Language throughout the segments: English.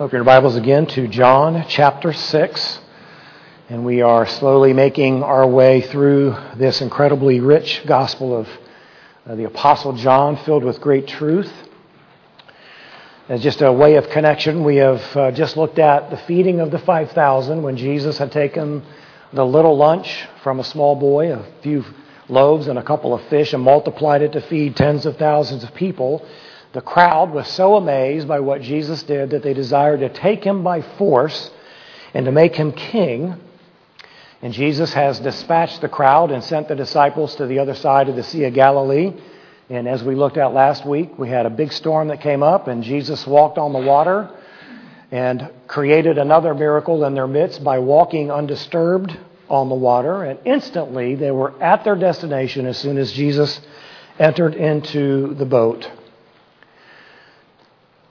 Open your Bibles again to John chapter 6. And we are slowly making our way through this incredibly rich gospel of uh, the Apostle John, filled with great truth. As just a way of connection, we have uh, just looked at the feeding of the 5,000 when Jesus had taken the little lunch from a small boy, a few loaves and a couple of fish, and multiplied it to feed tens of thousands of people. The crowd was so amazed by what Jesus did that they desired to take him by force and to make him king. And Jesus has dispatched the crowd and sent the disciples to the other side of the Sea of Galilee. And as we looked at last week, we had a big storm that came up, and Jesus walked on the water and created another miracle in their midst by walking undisturbed on the water. And instantly, they were at their destination as soon as Jesus entered into the boat.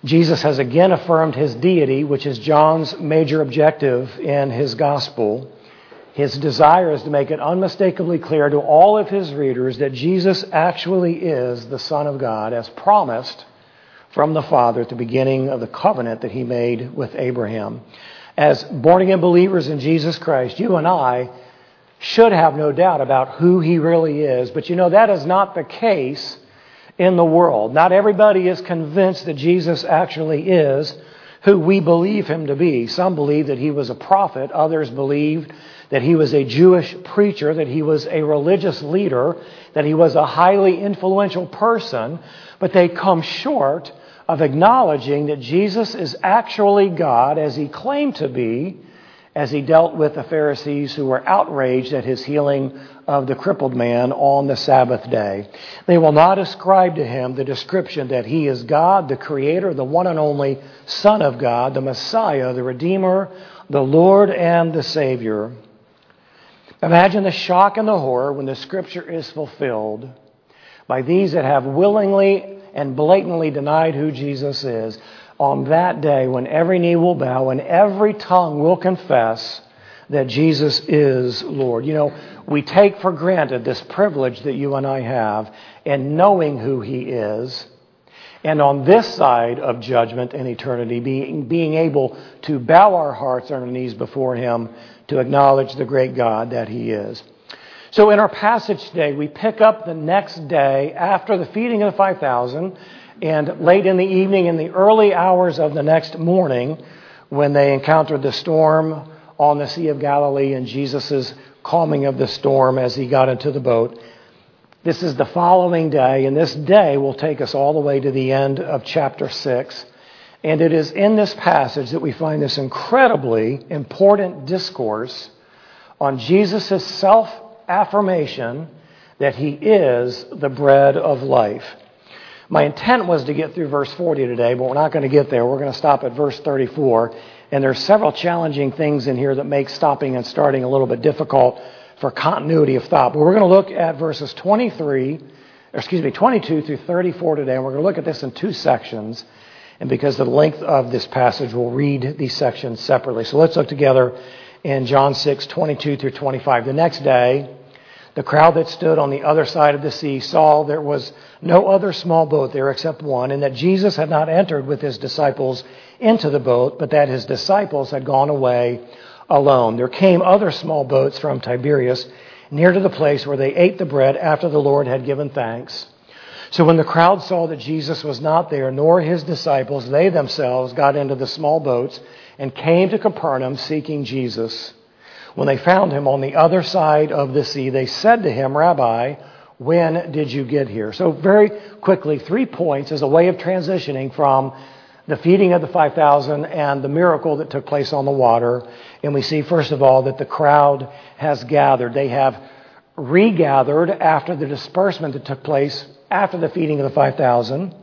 Jesus has again affirmed his deity, which is John's major objective in his gospel. His desire is to make it unmistakably clear to all of his readers that Jesus actually is the Son of God, as promised from the Father at the beginning of the covenant that he made with Abraham. As born again believers in Jesus Christ, you and I should have no doubt about who he really is. But you know, that is not the case in the world. Not everybody is convinced that Jesus actually is who we believe him to be. Some believe that he was a prophet, others believe that he was a Jewish preacher, that he was a religious leader, that he was a highly influential person, but they come short of acknowledging that Jesus is actually God as he claimed to be as he dealt with the Pharisees who were outraged at his healing of the crippled man on the Sabbath day. They will not ascribe to him the description that he is God, the Creator, the one and only Son of God, the Messiah, the Redeemer, the Lord, and the Savior. Imagine the shock and the horror when the Scripture is fulfilled by these that have willingly and blatantly denied who Jesus is on that day when every knee will bow and every tongue will confess that Jesus is Lord. You know, we take for granted this privilege that you and I have in knowing who He is. And on this side of judgment and eternity, being, being able to bow our hearts on our knees before Him to acknowledge the great God that He is. So in our passage today, we pick up the next day after the feeding of the 5,000 and late in the evening, in the early hours of the next morning, when they encountered the storm on the Sea of Galilee and Jesus' calming of the storm as he got into the boat. This is the following day, and this day will take us all the way to the end of chapter 6. And it is in this passage that we find this incredibly important discourse on Jesus' self affirmation that he is the bread of life. My intent was to get through verse 40 today, but we're not going to get there. We're going to stop at verse 34. And there's several challenging things in here that make stopping and starting a little bit difficult for continuity of thought. But we're going to look at verses 23, excuse me, 22 through 34 today, and we're going to look at this in two sections. And because of the length of this passage, we'll read these sections separately. So let's look together in John 6, 22 through 25. The next day, the crowd that stood on the other side of the sea saw there was no other small boat there except one, and that Jesus had not entered with his disciples into the boat, but that his disciples had gone away alone. There came other small boats from Tiberias near to the place where they ate the bread after the Lord had given thanks. So when the crowd saw that Jesus was not there, nor his disciples, they themselves got into the small boats and came to Capernaum seeking Jesus. When they found him on the other side of the sea, they said to him, Rabbi, when did you get here? So, very quickly, three points as a way of transitioning from the feeding of the 5,000 and the miracle that took place on the water. And we see, first of all, that the crowd has gathered. They have regathered after the disbursement that took place after the feeding of the 5,000.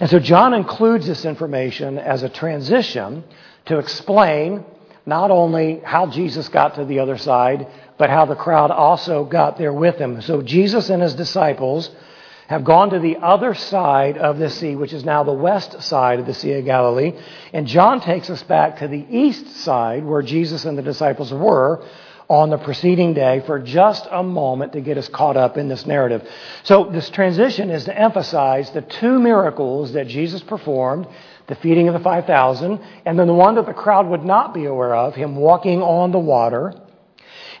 And so John includes this information as a transition to explain not only how Jesus got to the other side, but how the crowd also got there with him. So Jesus and his disciples have gone to the other side of the sea, which is now the west side of the Sea of Galilee. And John takes us back to the east side where Jesus and the disciples were on the preceding day for just a moment to get us caught up in this narrative. So this transition is to emphasize the two miracles that Jesus performed the feeding of the 5,000, and then the one that the crowd would not be aware of, him walking on the water.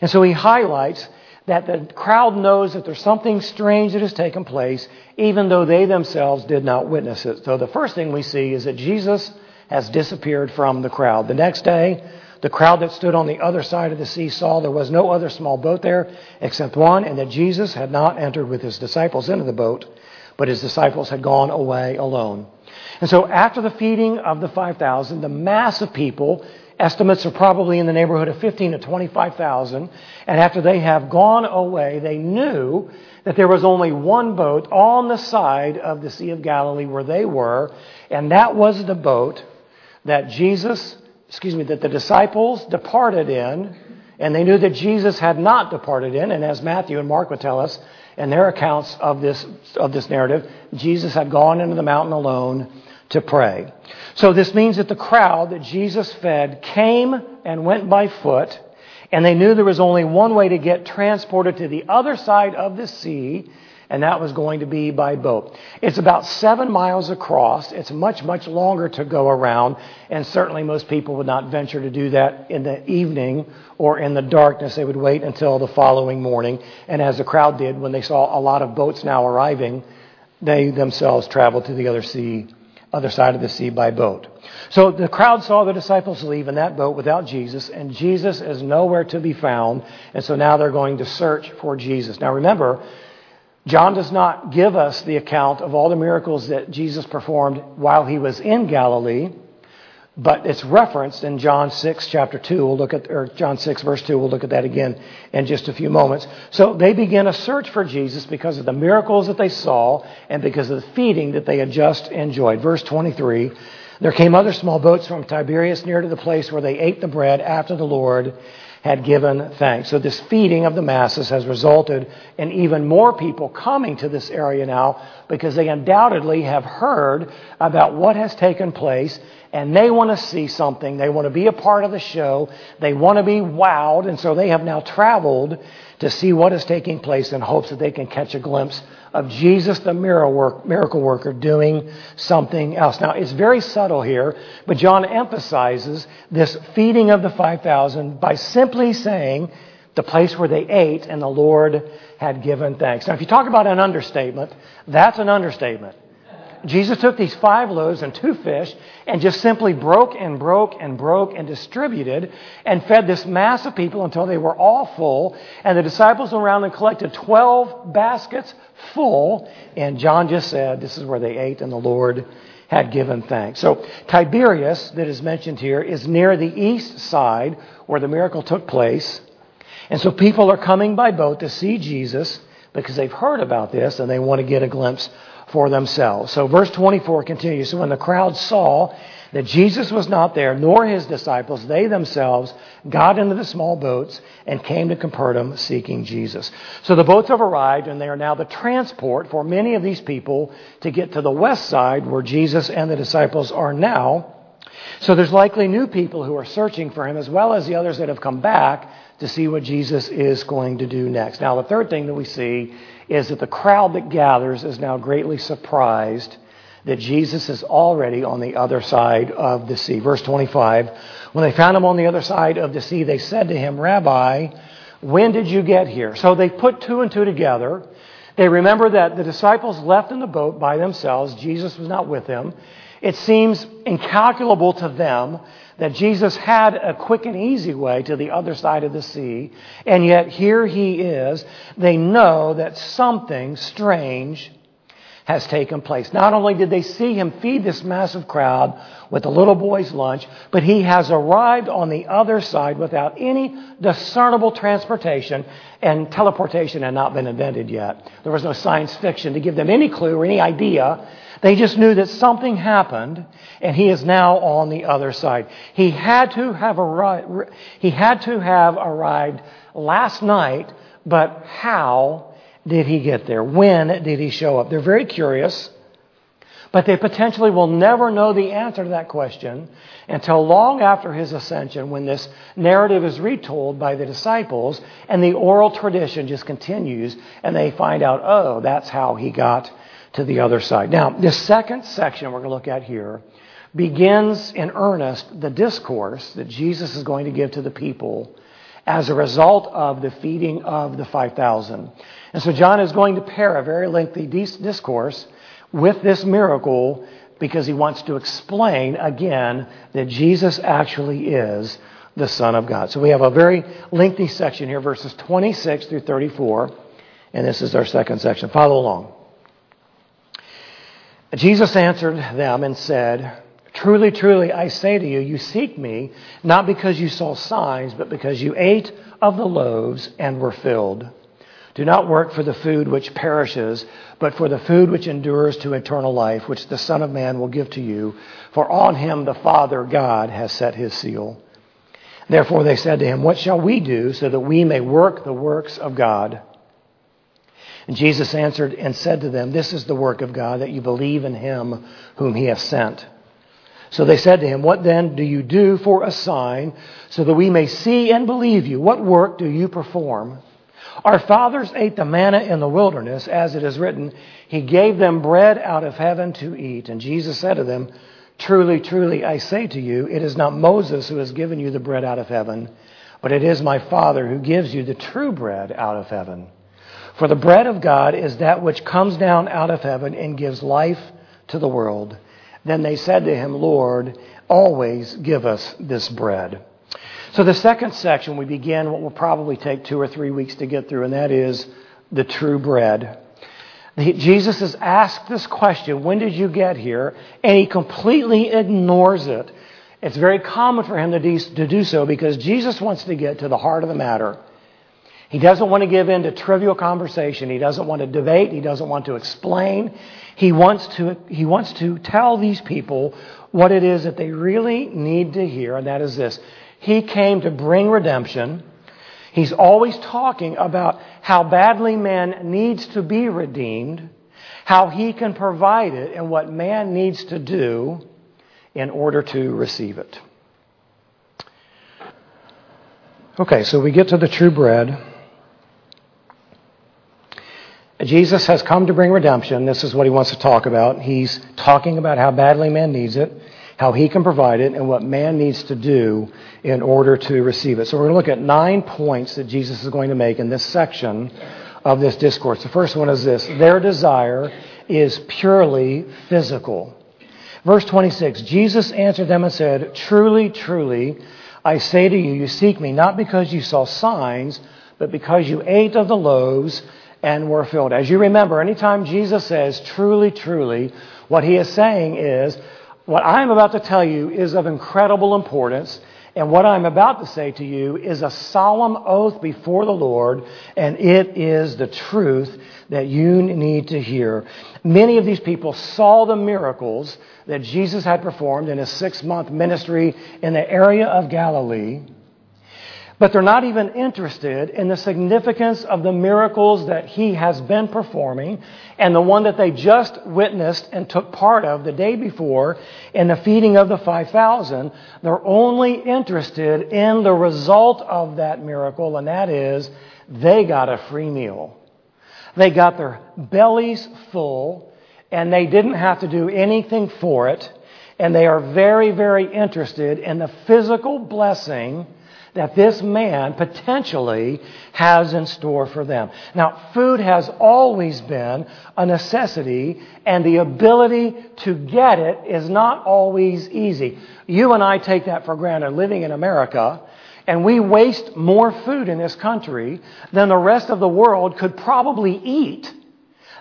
And so he highlights that the crowd knows that there's something strange that has taken place, even though they themselves did not witness it. So the first thing we see is that Jesus has disappeared from the crowd. The next day, the crowd that stood on the other side of the sea saw there was no other small boat there except one, and that Jesus had not entered with his disciples into the boat, but his disciples had gone away alone. And so after the feeding of the 5,000, the mass of people, estimates are probably in the neighborhood of 15 to 25,000, and after they have gone away, they knew that there was only one boat on the side of the Sea of Galilee where they were, and that was the boat that Jesus excuse me, that the disciples departed in, and they knew that Jesus had not departed in. And as Matthew and Mark would tell us in their accounts of this, of this narrative, Jesus had gone into the mountain alone to pray. So this means that the crowd that Jesus fed came and went by foot, and they knew there was only one way to get transported to the other side of the sea, and that was going to be by boat. It's about seven miles across. It's much, much longer to go around, and certainly most people would not venture to do that in the evening or in the darkness. They would wait until the following morning, and as the crowd did when they saw a lot of boats now arriving, they themselves traveled to the other sea, other side of the sea by boat. So the crowd saw the disciples leave in that boat without Jesus, and Jesus is nowhere to be found, and so now they're going to search for Jesus. Now remember, John does not give us the account of all the miracles that Jesus performed while he was in Galilee, but it's referenced in John 6 chapter 2. We'll look at, or John 6 verse 2. We'll look at that again in just a few moments. So they begin a search for Jesus because of the miracles that they saw and because of the feeding that they had just enjoyed. Verse 23. There came other small boats from Tiberias near to the place where they ate the bread after the Lord had given thanks. So this feeding of the masses has resulted in even more people coming to this area now because they undoubtedly have heard about what has taken place and they want to see something. They want to be a part of the show. They want to be wowed. And so they have now traveled to see what is taking place in hopes that they can catch a glimpse of Jesus, the miracle worker, doing something else. Now, it's very subtle here, but John emphasizes this feeding of the 5,000 by simply saying the place where they ate and the Lord had given thanks. Now, if you talk about an understatement, that's an understatement. Jesus took these five loaves and two fish and just simply broke and broke and broke and distributed and fed this mass of people until they were all full. And the disciples went around and collected 12 baskets full. And John just said, This is where they ate and the Lord had given thanks. So Tiberias, that is mentioned here, is near the east side where the miracle took place. And so people are coming by boat to see Jesus because they've heard about this and they want to get a glimpse for themselves. So verse 24 continues. So when the crowd saw that Jesus was not there, nor his disciples, they themselves got into the small boats and came to Capernaum seeking Jesus. So the boats have arrived and they are now the transport for many of these people to get to the west side where Jesus and the disciples are now. So there's likely new people who are searching for him as well as the others that have come back to see what Jesus is going to do next. Now the third thing that we see is that the crowd that gathers is now greatly surprised that Jesus is already on the other side of the sea. Verse 25 When they found him on the other side of the sea, they said to him, Rabbi, when did you get here? So they put two and two together. They remember that the disciples left in the boat by themselves. Jesus was not with them. It seems incalculable to them that Jesus had a quick and easy way to the other side of the sea, and yet here he is. They know that something strange has taken place. Not only did they see him feed this massive crowd with the little boy's lunch, but he has arrived on the other side without any discernible transportation, and teleportation had not been invented yet. There was no science fiction to give them any clue or any idea they just knew that something happened and he is now on the other side. He had to have arrived, he had to have arrived last night, but how did he get there? When did he show up? They're very curious, but they potentially will never know the answer to that question until long after his ascension when this narrative is retold by the disciples and the oral tradition just continues and they find out, oh, that's how he got to the other side. Now, this second section we're going to look at here begins in earnest the discourse that Jesus is going to give to the people as a result of the feeding of the 5,000. And so John is going to pair a very lengthy discourse with this miracle because he wants to explain again that Jesus actually is the Son of God. So we have a very lengthy section here, verses 26 through 34, and this is our second section. Follow along. Jesus answered them and said, Truly, truly, I say to you, you seek me not because you saw signs, but because you ate of the loaves and were filled. Do not work for the food which perishes, but for the food which endures to eternal life, which the Son of Man will give to you. For on him the Father God has set his seal. Therefore they said to him, What shall we do so that we may work the works of God? And Jesus answered and said to them, This is the work of God, that you believe in him whom he has sent. So they said to him, What then do you do for a sign so that we may see and believe you? What work do you perform? Our fathers ate the manna in the wilderness, as it is written, He gave them bread out of heaven to eat. And Jesus said to them, Truly, truly, I say to you, it is not Moses who has given you the bread out of heaven, but it is my Father who gives you the true bread out of heaven. For the bread of God is that which comes down out of heaven and gives life to the world. Then they said to him, Lord, always give us this bread. So, the second section, we begin what will probably take two or three weeks to get through, and that is the true bread. Jesus is asked this question When did you get here? And he completely ignores it. It's very common for him to do so because Jesus wants to get to the heart of the matter. He doesn't want to give in to trivial conversation. He doesn't want to debate. He doesn't want to explain. He wants to, he wants to tell these people what it is that they really need to hear, and that is this. He came to bring redemption. He's always talking about how badly man needs to be redeemed, how he can provide it, and what man needs to do in order to receive it. Okay, so we get to the true bread. Jesus has come to bring redemption. This is what he wants to talk about. He's talking about how badly man needs it, how he can provide it, and what man needs to do in order to receive it. So we're going to look at nine points that Jesus is going to make in this section of this discourse. The first one is this their desire is purely physical. Verse 26 Jesus answered them and said, Truly, truly, I say to you, you seek me not because you saw signs, but because you ate of the loaves and were filled. As you remember, anytime Jesus says, truly, truly, what he is saying is, what I am about to tell you is of incredible importance. And what I'm about to say to you is a solemn oath before the Lord, and it is the truth that you need to hear. Many of these people saw the miracles that Jesus had performed in his six month ministry in the area of Galilee. But they're not even interested in the significance of the miracles that he has been performing and the one that they just witnessed and took part of the day before in the feeding of the 5,000. They're only interested in the result of that miracle, and that is they got a free meal. They got their bellies full, and they didn't have to do anything for it. And they are very, very interested in the physical blessing that this man potentially has in store for them. Now, food has always been a necessity, and the ability to get it is not always easy. You and I take that for granted living in America, and we waste more food in this country than the rest of the world could probably eat.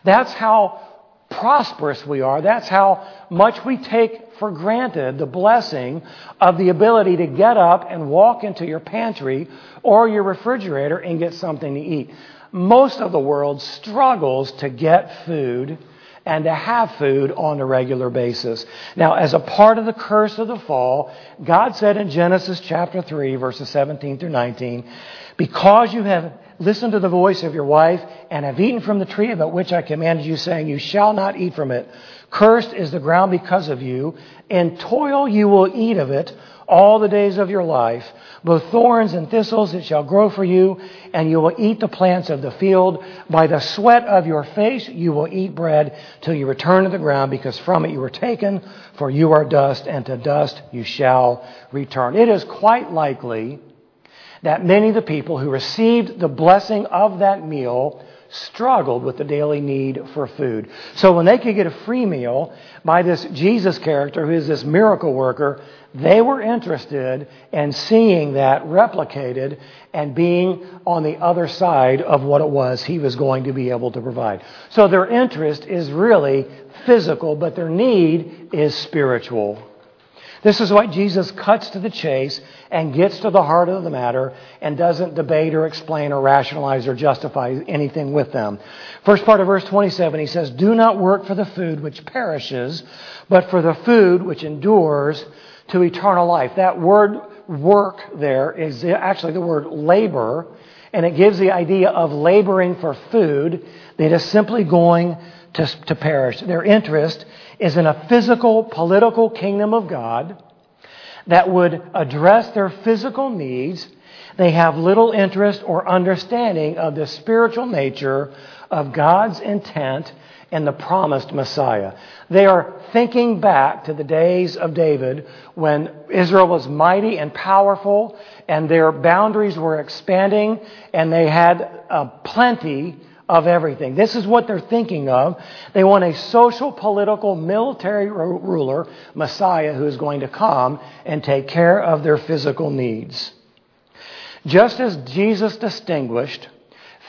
That's how prosperous we are. That's how much we take for granted the blessing of the ability to get up and walk into your pantry or your refrigerator and get something to eat. Most of the world struggles to get food and to have food on a regular basis. Now, as a part of the curse of the fall, God said in Genesis chapter 3, verses 17 through 19, because you have listened to the voice of your wife and have eaten from the tree about which I commanded you, saying, You shall not eat from it. Cursed is the ground because of you. In toil you will eat of it all the days of your life. Both thorns and thistles it shall grow for you, and you will eat the plants of the field. By the sweat of your face you will eat bread till you return to the ground, because from it you were taken, for you are dust, and to dust you shall return. It is quite likely that many of the people who received the blessing of that meal struggled with the daily need for food. So when they could get a free meal by this Jesus character who is this miracle worker, they were interested in seeing that replicated and being on the other side of what it was he was going to be able to provide. So their interest is really physical, but their need is spiritual. This is why Jesus cuts to the chase and gets to the heart of the matter and doesn't debate or explain or rationalize or justify anything with them. First part of verse 27, he says, Do not work for the food which perishes, but for the food which endures to eternal life. That word work there is actually the word labor, and it gives the idea of laboring for food that is simply going to, to perish. Their interest is in a physical, political kingdom of God that would address their physical needs. They have little interest or understanding of the spiritual nature of God's intent and the promised Messiah. They are thinking back to the days of David when Israel was mighty and powerful and their boundaries were expanding and they had uh, plenty of everything. This is what they're thinking of. They want a social, political, military ruler, Messiah, who is going to come and take care of their physical needs. Just as Jesus distinguished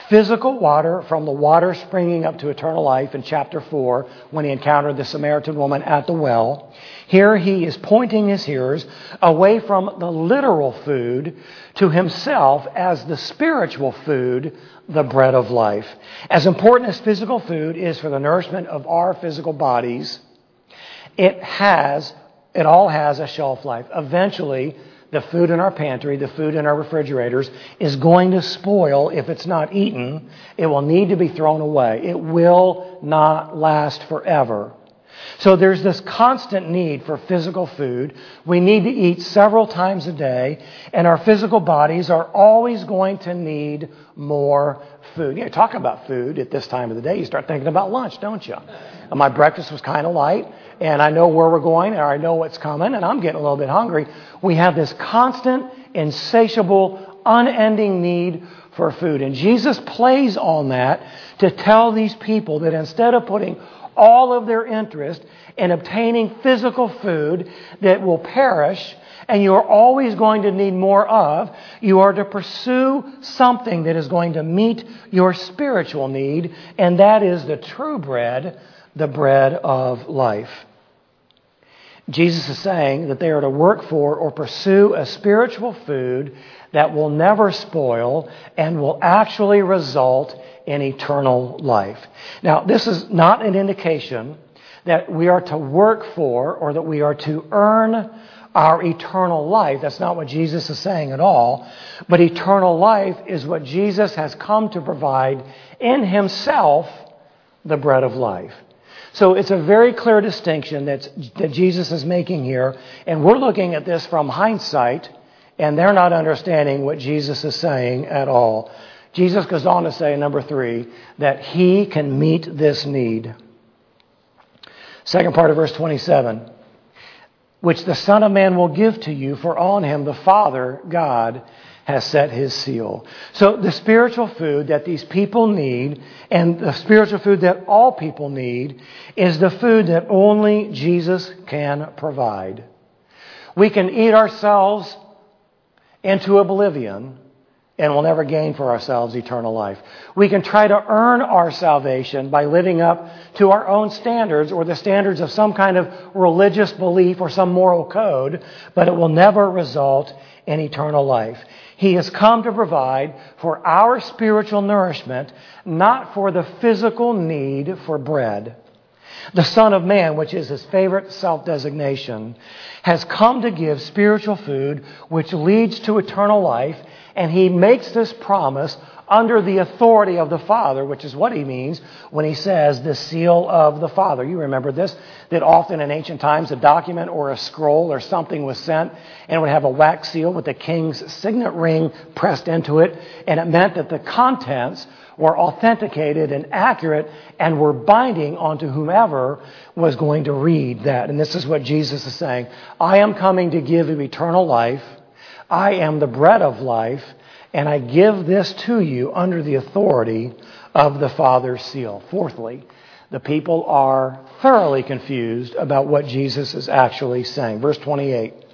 physical water from the water springing up to eternal life in chapter 4 when he encountered the Samaritan woman at the well. Here he is pointing his hearers away from the literal food to himself as the spiritual food, the bread of life. As important as physical food is for the nourishment of our physical bodies, it has, it all has a shelf life. Eventually, the food in our pantry, the food in our refrigerators, is going to spoil if it's not eaten. It will need to be thrown away. It will not last forever. So there's this constant need for physical food. We need to eat several times a day, and our physical bodies are always going to need more food. You know, talk about food at this time of the day, you start thinking about lunch, don't you? My breakfast was kind of light and I know where we're going, and I know what's coming, and I'm getting a little bit hungry. We have this constant, insatiable, unending need for food. And Jesus plays on that to tell these people that instead of putting all of their interest in obtaining physical food that will perish and you are always going to need more of, you are to pursue something that is going to meet your spiritual need, and that is the true bread the bread of life. Jesus is saying that they are to work for or pursue a spiritual food that will never spoil and will actually result in eternal life. Now, this is not an indication that we are to work for or that we are to earn our eternal life. That's not what Jesus is saying at all. But eternal life is what Jesus has come to provide in Himself, the bread of life. So it's a very clear distinction that Jesus is making here. And we're looking at this from hindsight, and they're not understanding what Jesus is saying at all. Jesus goes on to say, number three, that he can meet this need. Second part of verse 27 which the Son of Man will give to you, for on him the Father, God, has set his seal. So the spiritual food that these people need, and the spiritual food that all people need, is the food that only Jesus can provide. We can eat ourselves into oblivion and we'll never gain for ourselves eternal life. We can try to earn our salvation by living up to our own standards or the standards of some kind of religious belief or some moral code, but it will never result in eternal life. He has come to provide for our spiritual nourishment, not for the physical need for bread. The Son of Man, which is his favorite self designation, has come to give spiritual food which leads to eternal life, and he makes this promise under the authority of the Father, which is what he means when he says the seal of the Father. You remember this? That often in ancient times a document or a scroll or something was sent and would have a wax seal with the king's signet ring pressed into it, and it meant that the contents were authenticated and accurate and were binding onto whomever was going to read that. And this is what Jesus is saying I am coming to give you eternal life. I am the bread of life, and I give this to you under the authority of the Father's seal. Fourthly, the people are thoroughly confused about what Jesus is actually saying. Verse 28.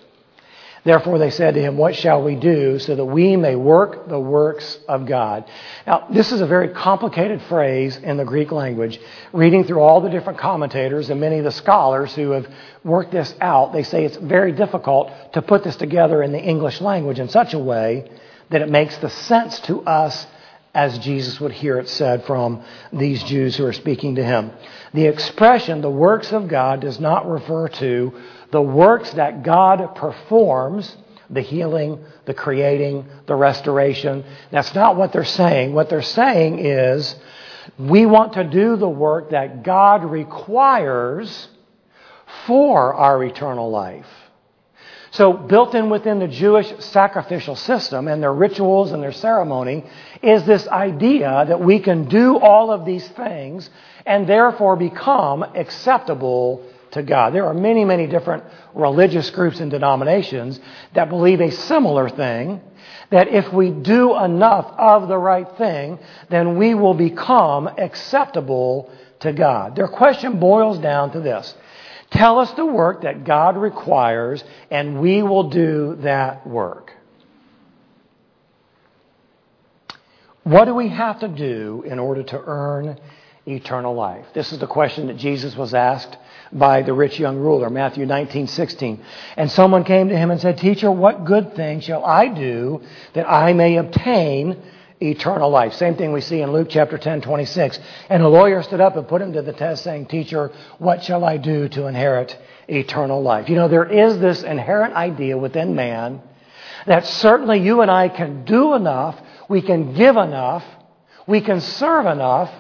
Therefore they said to him, What shall we do so that we may work the works of God? Now, this is a very complicated phrase in the Greek language. Reading through all the different commentators and many of the scholars who have worked this out, they say it's very difficult to put this together in the English language in such a way that it makes the sense to us as Jesus would hear it said from these Jews who are speaking to him. The expression, the works of God, does not refer to the works that God performs, the healing, the creating, the restoration. That's not what they're saying. What they're saying is, we want to do the work that God requires for our eternal life. So, built in within the Jewish sacrificial system and their rituals and their ceremony is this idea that we can do all of these things and therefore become acceptable to God. There are many, many different religious groups and denominations that believe a similar thing that if we do enough of the right thing, then we will become acceptable to God. Their question boils down to this Tell us the work that God requires, and we will do that work. What do we have to do in order to earn eternal life? This is the question that Jesus was asked by the rich young ruler, Matthew 19, 16. And someone came to him and said, Teacher, what good thing shall I do that I may obtain eternal life? Same thing we see in Luke chapter 10, 26. And a lawyer stood up and put him to the test saying, Teacher, what shall I do to inherit eternal life? You know, there is this inherent idea within man that certainly you and I can do enough, we can give enough, we can serve enough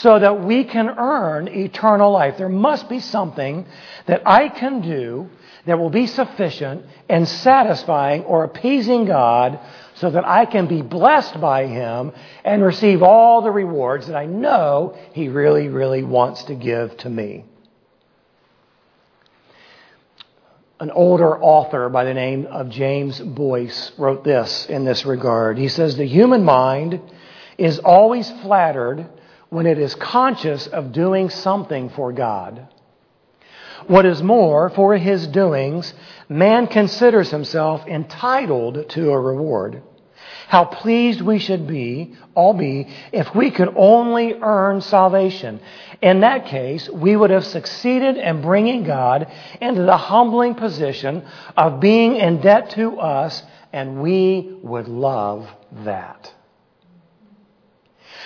so that we can earn eternal life. There must be something that I can do that will be sufficient and satisfying or appeasing God so that I can be blessed by Him and receive all the rewards that I know He really, really wants to give to me. An older author by the name of James Boice wrote this in this regard. He says, The human mind is always flattered when it is conscious of doing something for God. What is more, for his doings, man considers himself entitled to a reward. How pleased we should be, all be, if we could only earn salvation. In that case, we would have succeeded in bringing God into the humbling position of being in debt to us, and we would love that.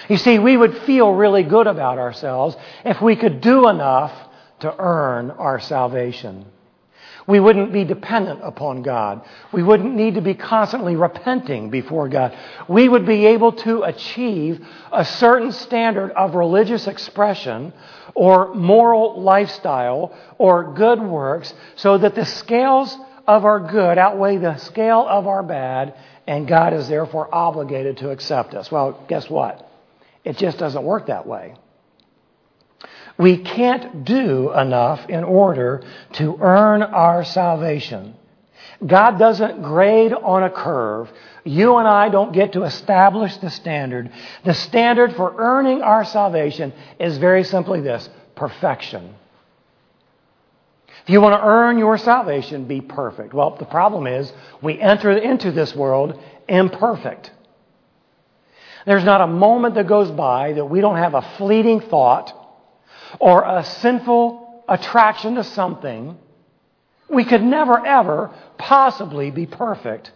You see, we would feel really good about ourselves if we could do enough to earn our salvation. We wouldn't be dependent upon God. We wouldn't need to be constantly repenting before God. We would be able to achieve a certain standard of religious expression or moral lifestyle or good works so that the scales of our good outweigh the scale of our bad and God is therefore obligated to accept us. Well, guess what? It just doesn't work that way. We can't do enough in order to earn our salvation. God doesn't grade on a curve. You and I don't get to establish the standard. The standard for earning our salvation is very simply this perfection. If you want to earn your salvation, be perfect. Well, the problem is we enter into this world imperfect. There's not a moment that goes by that we don't have a fleeting thought or a sinful attraction to something. We could never, ever possibly be perfect.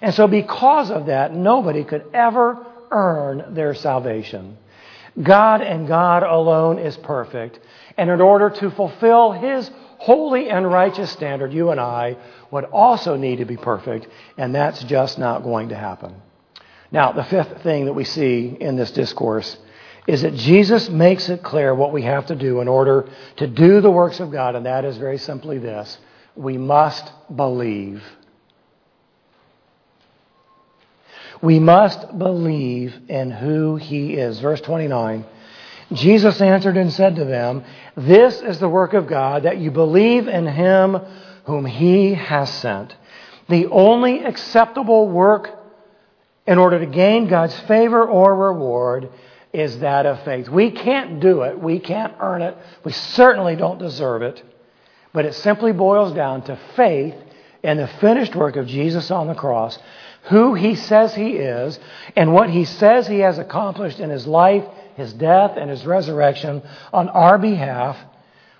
And so, because of that, nobody could ever earn their salvation. God and God alone is perfect. And in order to fulfill His holy and righteous standard, you and I would also need to be perfect, and that's just not going to happen. Now, the fifth thing that we see in this discourse is that Jesus makes it clear what we have to do in order to do the works of God, and that is very simply this we must believe. We must believe in who He is. Verse 29 Jesus answered and said to them, This is the work of God, that you believe in Him whom He has sent. The only acceptable work in order to gain God's favor or reward is that of faith. We can't do it. We can't earn it. We certainly don't deserve it. But it simply boils down to faith in the finished work of Jesus on the cross, who he says he is, and what he says he has accomplished in his life, his death, and his resurrection on our behalf,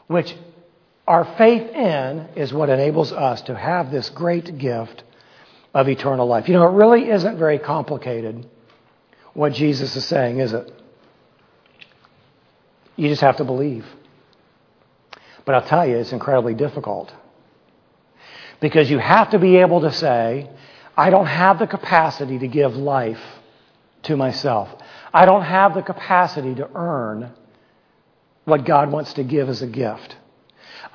which our faith in is what enables us to have this great gift of eternal life. You know, it really isn't very complicated what Jesus is saying, is it? You just have to believe. But I'll tell you, it's incredibly difficult. Because you have to be able to say, I don't have the capacity to give life to myself. I don't have the capacity to earn what God wants to give as a gift.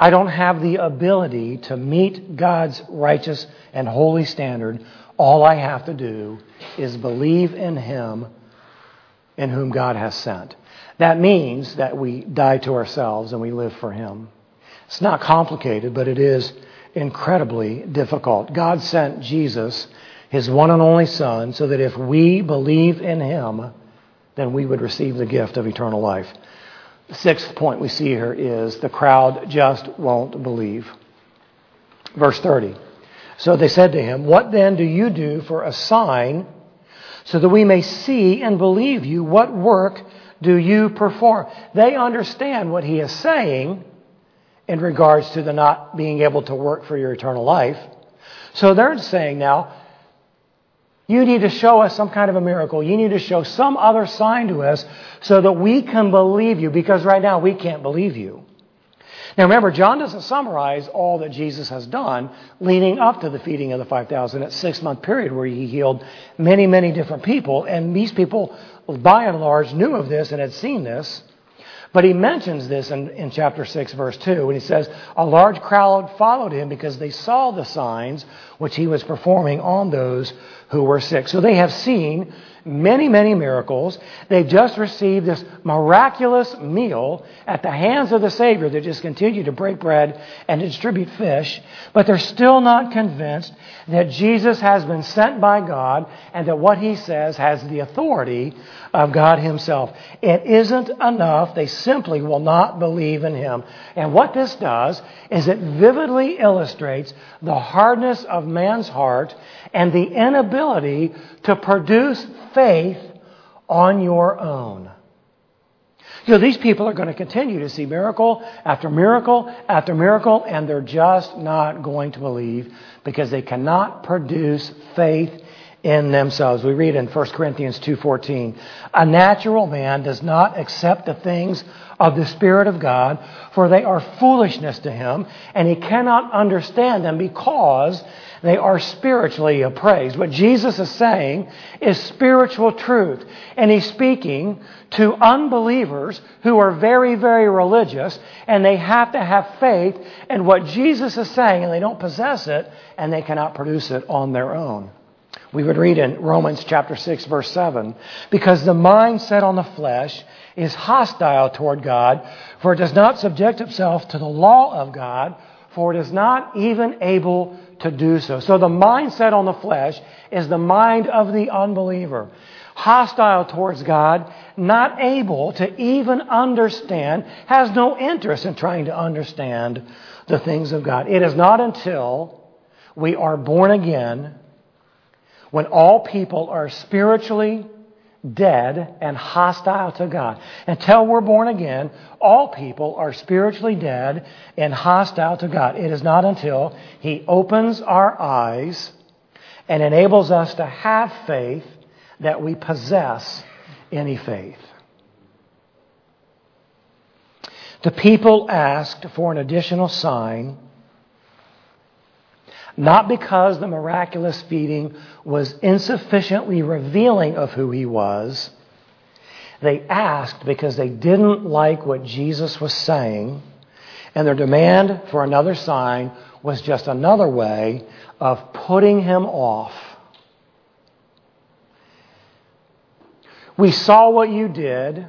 I don't have the ability to meet God's righteous and holy standard. All I have to do is believe in Him in whom God has sent. That means that we die to ourselves and we live for Him. It's not complicated, but it is incredibly difficult. God sent Jesus, His one and only Son, so that if we believe in Him, then we would receive the gift of eternal life. Sixth point we see here is the crowd just won't believe. Verse 30. So they said to him, What then do you do for a sign so that we may see and believe you? What work do you perform? They understand what he is saying in regards to the not being able to work for your eternal life. So they're saying now, you need to show us some kind of a miracle. You need to show some other sign to us so that we can believe you because right now we can't believe you. Now remember, John doesn't summarize all that Jesus has done leading up to the feeding of the 5,000, that six month period where he healed many, many different people. And these people, by and large, knew of this and had seen this. But he mentions this in, in chapter 6, verse 2, when he says, A large crowd followed him because they saw the signs which he was performing on those who were sick. So they have seen many, many miracles. They've just received this miraculous meal at the hands of the Savior that just continue to break bread and distribute fish, but they're still not convinced that Jesus has been sent by God and that what he says has the authority of God himself. It isn't enough. They simply will not believe in him. And what this does is it vividly illustrates the hardness of man's heart and the inability to produce faith on your own. You know, these people are going to continue to see miracle after miracle after miracle, and they're just not going to believe because they cannot produce faith in themselves. We read in 1 Corinthians 2:14, "A natural man does not accept the things of the spirit of God, for they are foolishness to him, and he cannot understand them because they are spiritually appraised. What Jesus is saying is spiritual truth. And he's speaking to unbelievers who are very, very religious, and they have to have faith in what Jesus is saying, and they don't possess it, and they cannot produce it on their own. We would read in Romans chapter 6 verse 7, because the mind set on the flesh is hostile toward God, for it does not subject itself to the law of God, for it is not even able to do so. So the mindset on the flesh is the mind of the unbeliever. Hostile towards God, not able to even understand, has no interest in trying to understand the things of God. It is not until we are born again, when all people are spiritually dead and hostile to God. Until we're born again, all people are spiritually dead and hostile to God. It is not until He opens our eyes and enables us to have faith that we possess any faith. The people asked for an additional sign. Not because the miraculous feeding was insufficiently revealing of who he was. They asked because they didn't like what Jesus was saying, and their demand for another sign was just another way of putting him off. We saw what you did.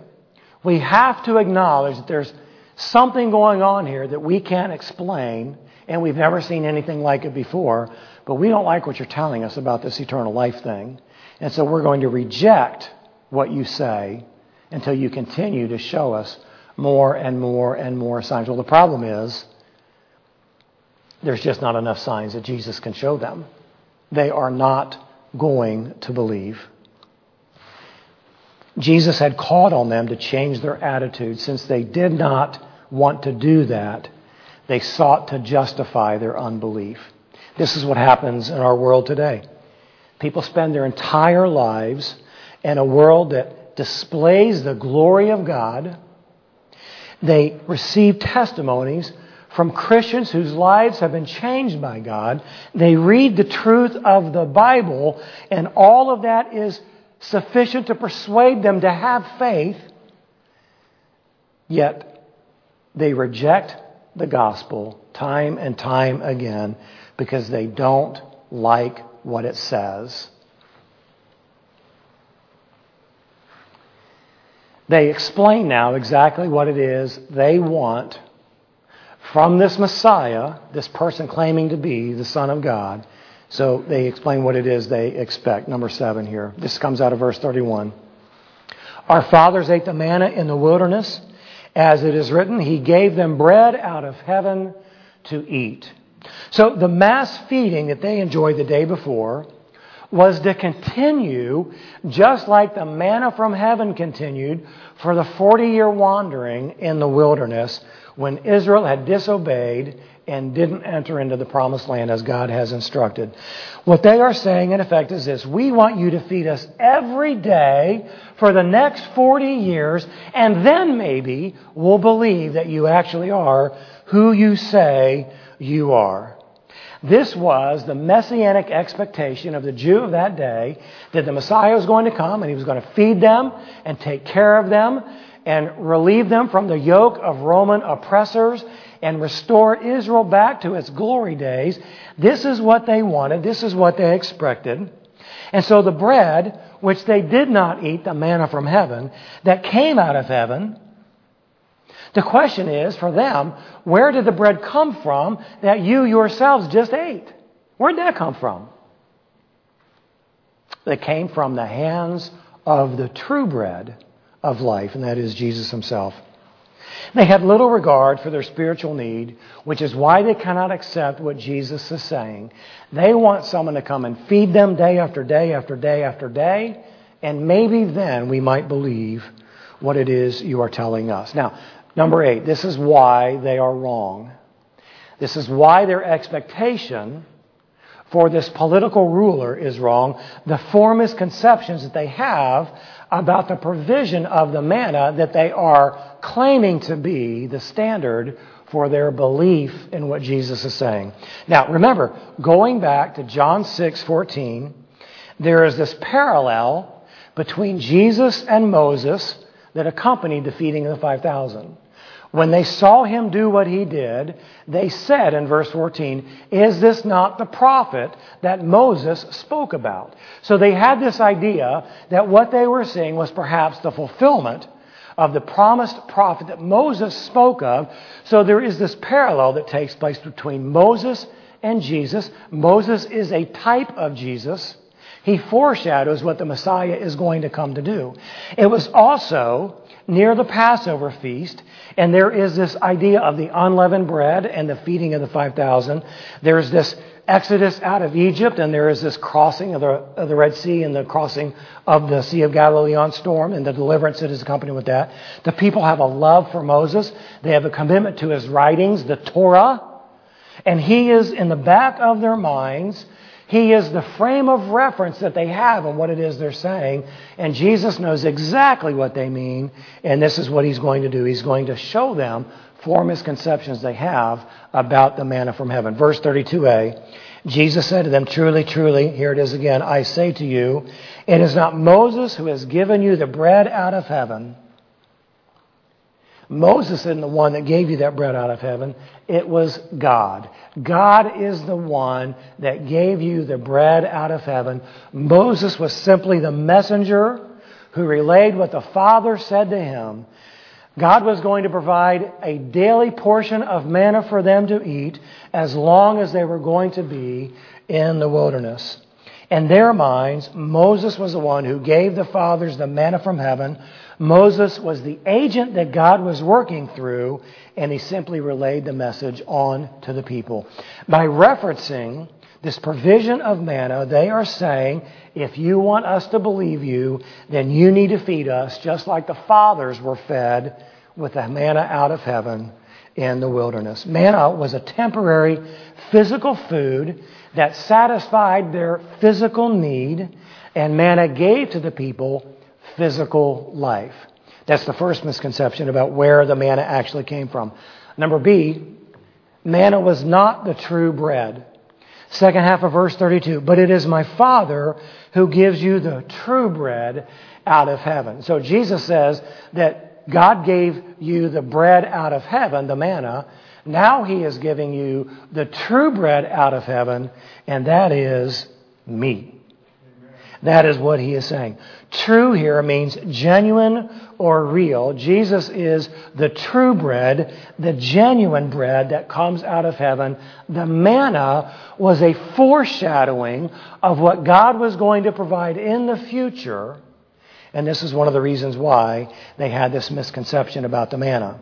We have to acknowledge that there's something going on here that we can't explain, and we've never seen anything like it before, but we don't like what you're telling us about this eternal life thing. And so we're going to reject what you say until you continue to show us more and more and more signs. Well, the problem is there's just not enough signs that Jesus can show them. They are not going to believe. Jesus had called on them to change their attitude. Since they did not want to do that, they sought to justify their unbelief. This is what happens in our world today. People spend their entire lives in a world that displays the glory of God. They receive testimonies from Christians whose lives have been changed by God. They read the truth of the Bible, and all of that is sufficient to persuade them to have faith, yet they reject the gospel time and time again because they don't like what it says. They explain now exactly what it is they want from this Messiah, this person claiming to be the Son of God. So they explain what it is they expect. Number seven here. This comes out of verse 31. Our fathers ate the manna in the wilderness. As it is written, He gave them bread out of heaven to eat. So the mass feeding that they enjoyed the day before was to continue just like the manna from heaven continued for the 40 year wandering in the wilderness when Israel had disobeyed and didn't enter into the promised land as God has instructed. What they are saying, in effect, is this We want you to feed us every day for the next 40 years, and then maybe we'll believe that you actually are who you say you are. This was the messianic expectation of the Jew of that day that the Messiah was going to come and he was going to feed them and take care of them and relieve them from the yoke of Roman oppressors and restore Israel back to its glory days. This is what they wanted. This is what they expected. And so the bread, which they did not eat, the manna from heaven, that came out of heaven, the question is for them, where did the bread come from that you yourselves just ate? Where did that come from? It came from the hands of the true bread of life, and that is Jesus himself. They had little regard for their spiritual need, which is why they cannot accept what Jesus is saying. They want someone to come and feed them day after day after day after day, and maybe then we might believe what it is you are telling us. Now, number eight, this is why they are wrong. This is why their expectation for this political ruler is wrong. The formist conceptions that they have about the provision of the manna that they are claiming to be the standard for their belief in what Jesus is saying. Now, remember, going back to John 6:14, there is this parallel between Jesus and Moses that accompanied the feeding of the 5000. When they saw him do what he did, they said in verse 14, Is this not the prophet that Moses spoke about? So they had this idea that what they were seeing was perhaps the fulfillment of the promised prophet that Moses spoke of. So there is this parallel that takes place between Moses and Jesus. Moses is a type of Jesus. He foreshadows what the Messiah is going to come to do. It was also near the Passover feast, and there is this idea of the unleavened bread and the feeding of the 5,000. There's this exodus out of Egypt, and there is this crossing of the, of the Red Sea and the crossing of the Sea of Galilee on storm and the deliverance that is accompanied with that. The people have a love for Moses. They have a commitment to his writings, the Torah. And he is in the back of their minds he is the frame of reference that they have on what it is they're saying. And Jesus knows exactly what they mean. And this is what he's going to do. He's going to show them four misconceptions they have about the manna from heaven. Verse 32a Jesus said to them, Truly, truly, here it is again, I say to you, it is not Moses who has given you the bread out of heaven. Moses isn't the one that gave you that bread out of heaven. It was God. God is the one that gave you the bread out of heaven. Moses was simply the messenger who relayed what the Father said to him. God was going to provide a daily portion of manna for them to eat as long as they were going to be in the wilderness. In their minds, Moses was the one who gave the fathers the manna from heaven. Moses was the agent that God was working through, and he simply relayed the message on to the people. By referencing this provision of manna, they are saying, if you want us to believe you, then you need to feed us just like the fathers were fed with the manna out of heaven in the wilderness. Manna was a temporary physical food that satisfied their physical need, and manna gave to the people physical life. That's the first misconception about where the manna actually came from. Number B, manna was not the true bread. Second half of verse 32, but it is my Father who gives you the true bread out of heaven. So Jesus says that God gave you the bread out of heaven, the manna, now he is giving you the true bread out of heaven, and that is me. That is what he is saying. True here means genuine or real. Jesus is the true bread, the genuine bread that comes out of heaven. The manna was a foreshadowing of what God was going to provide in the future. And this is one of the reasons why they had this misconception about the manna.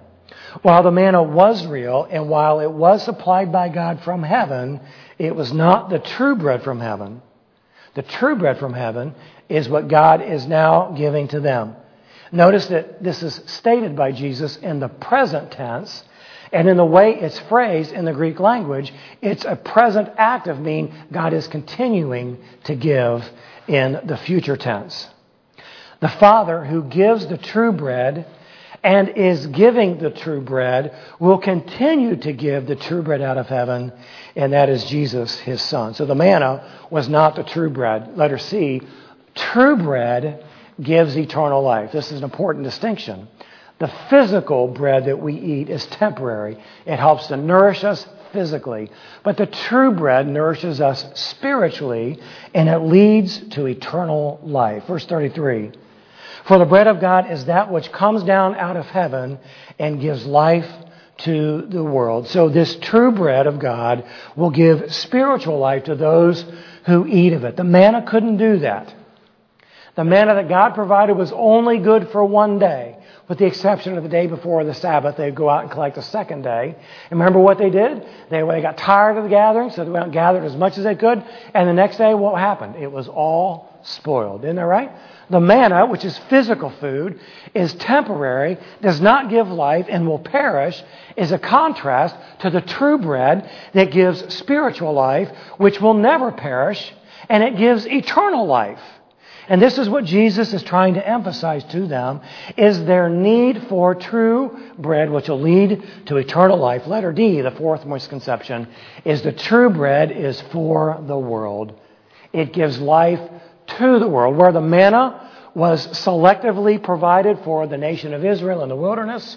While the manna was real and while it was supplied by God from heaven, it was not the true bread from heaven. The true bread from heaven is what God is now giving to them. Notice that this is stated by Jesus in the present tense, and in the way it's phrased in the Greek language, it's a present active, meaning God is continuing to give in the future tense. The Father who gives the true bread and is giving the true bread will continue to give the true bread out of heaven, and that is Jesus, his Son. So the manna was not the true bread. Letter C, true bread gives eternal life. This is an important distinction. The physical bread that we eat is temporary. It helps to nourish us physically. But the true bread nourishes us spiritually, and it leads to eternal life. Verse 33. For the bread of God is that which comes down out of heaven and gives life to the world. So this true bread of God will give spiritual life to those who eat of it. The manna couldn't do that. The manna that God provided was only good for one day, with the exception of the day before the Sabbath. They'd go out and collect the second day. And remember what they did? They, they got tired of the gathering, so they went and gathered as much as they could. And the next day, what happened? It was all spoiled. Isn't that right? The manna, which is physical food, is temporary, does not give life, and will perish, is a contrast to the true bread that gives spiritual life, which will never perish, and it gives eternal life. And this is what Jesus is trying to emphasize to them is their need for true bread which will lead to eternal life. Letter D, the fourth misconception, is the true bread is for the world. It gives life to the world, where the manna was selectively provided for the nation of Israel in the wilderness.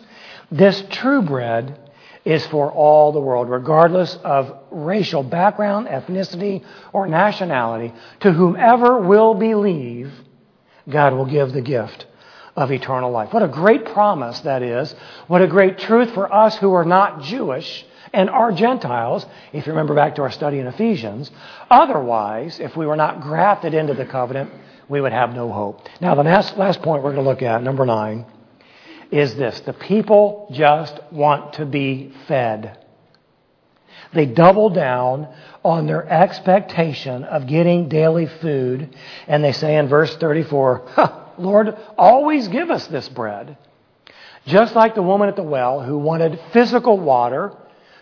This true bread is for all the world, regardless of racial background, ethnicity, or nationality. To whomever will believe, God will give the gift of eternal life. What a great promise that is. What a great truth for us who are not Jewish and are Gentiles, if you remember back to our study in Ephesians. Otherwise, if we were not grafted into the covenant, we would have no hope. Now, the last, last point we're going to look at, number nine, is this the people just want to be fed. They double down on their expectation of getting daily food, and they say in verse 34, Lord, always give us this bread. Just like the woman at the well who wanted physical water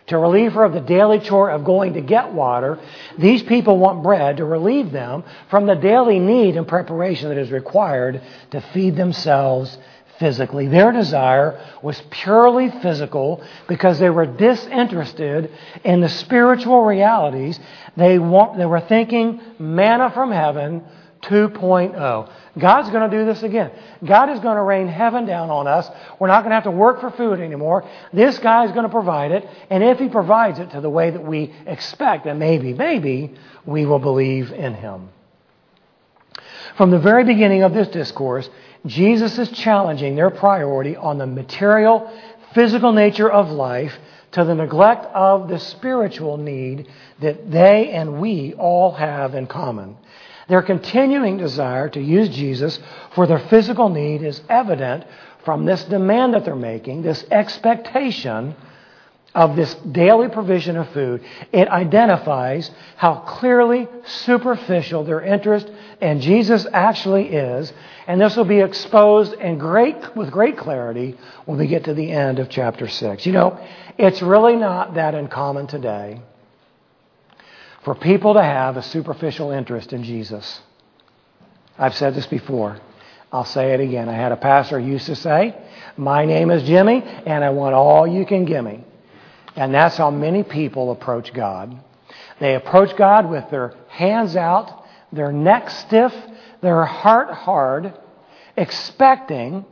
to relieve her of the daily chore of going to get water, these people want bread to relieve them from the daily need and preparation that is required to feed themselves physically. Their desire was purely physical because they were disinterested in the spiritual realities. They, want, they were thinking manna from heaven 2.0. God's going to do this again. God is going to rain heaven down on us. We're not going to have to work for food anymore. This guy is going to provide it. And if he provides it to the way that we expect, then maybe, maybe we will believe in him. From the very beginning of this discourse, Jesus is challenging their priority on the material, physical nature of life to the neglect of the spiritual need that they and we all have in common. Their continuing desire to use Jesus for their physical need is evident from this demand that they're making, this expectation of this daily provision of food. It identifies how clearly superficial their interest in Jesus actually is, and this will be exposed in great, with great clarity when we get to the end of chapter 6. You know, it's really not that uncommon today for people to have a superficial interest in Jesus. I've said this before. I'll say it again. I had a pastor who used to say, My name is Jimmy, and I want all you can give me. And that's how many people approach God. They approach God with their hands out, their neck stiff, their heart hard, expecting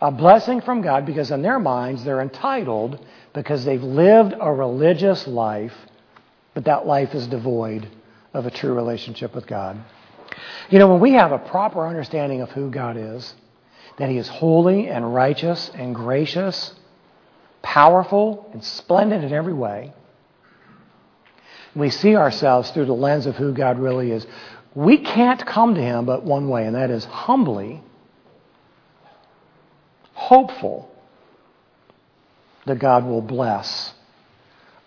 a blessing from God because in their minds they're entitled because they've lived a religious life but that life is devoid of a true relationship with God. You know, when we have a proper understanding of who God is, that He is holy and righteous and gracious, powerful and splendid in every way, we see ourselves through the lens of who God really is. We can't come to Him but one way, and that is humbly, hopeful that God will bless.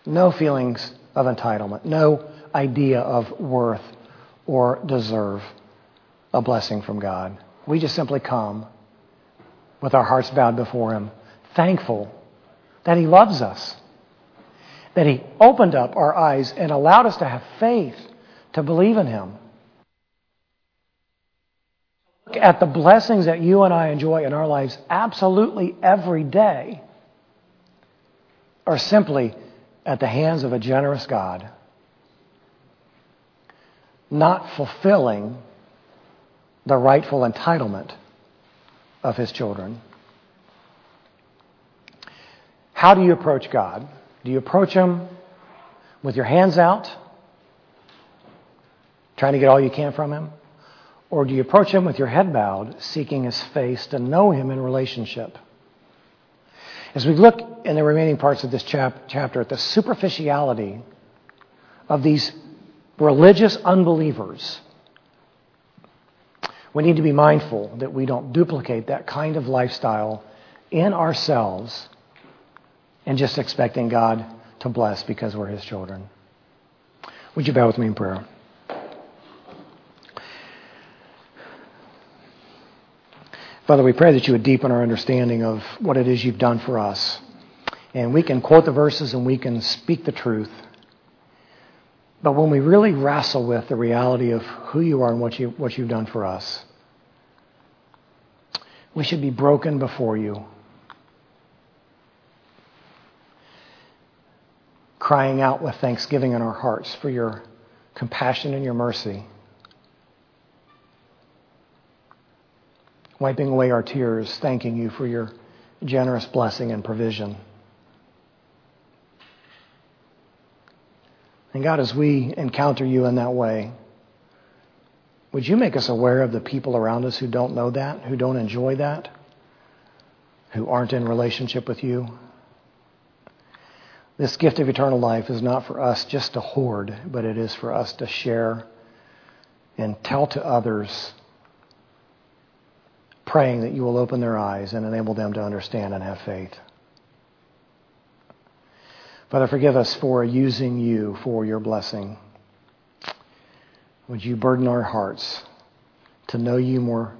No feelings of entitlement, no idea of worth or deserve a blessing from God. We just simply come with our hearts bowed before Him, thankful that He loves us, that He opened up our eyes and allowed us to have faith to believe in Him. Look at the blessings that you and I enjoy in our lives absolutely every day are simply at the hands of a generous God, not fulfilling the rightful entitlement of his children. How do you approach God? Do you approach him with your hands out, trying to get all you can from him? Or do you approach him with your head bowed, seeking his face to know him in relationship? As we look in the remaining parts of this chap- chapter at the superficiality of these religious unbelievers, we need to be mindful that we don't duplicate that kind of lifestyle in ourselves and just expecting God to bless because we're His children. Would you bow with me in prayer? Father, we pray that you would deepen our understanding of what it is you've done for us. And we can quote the verses and we can speak the truth. But when we really wrestle with the reality of who you are and what, you, what you've done for us, we should be broken before you, crying out with thanksgiving in our hearts for your compassion and your mercy. Wiping away our tears, thanking you for your generous blessing and provision. And God, as we encounter you in that way, would you make us aware of the people around us who don't know that, who don't enjoy that, who aren't in relationship with you? This gift of eternal life is not for us just to hoard, but it is for us to share and tell to others praying that you will open their eyes and enable them to understand and have faith. Father, forgive us for using you for your blessing. Would you burden our hearts to know you more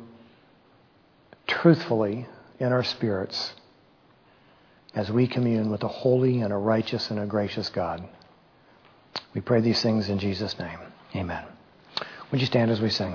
truthfully in our spirits as we commune with a holy and a righteous and a gracious God? We pray these things in Jesus' name. Amen. Would you stand as we sing?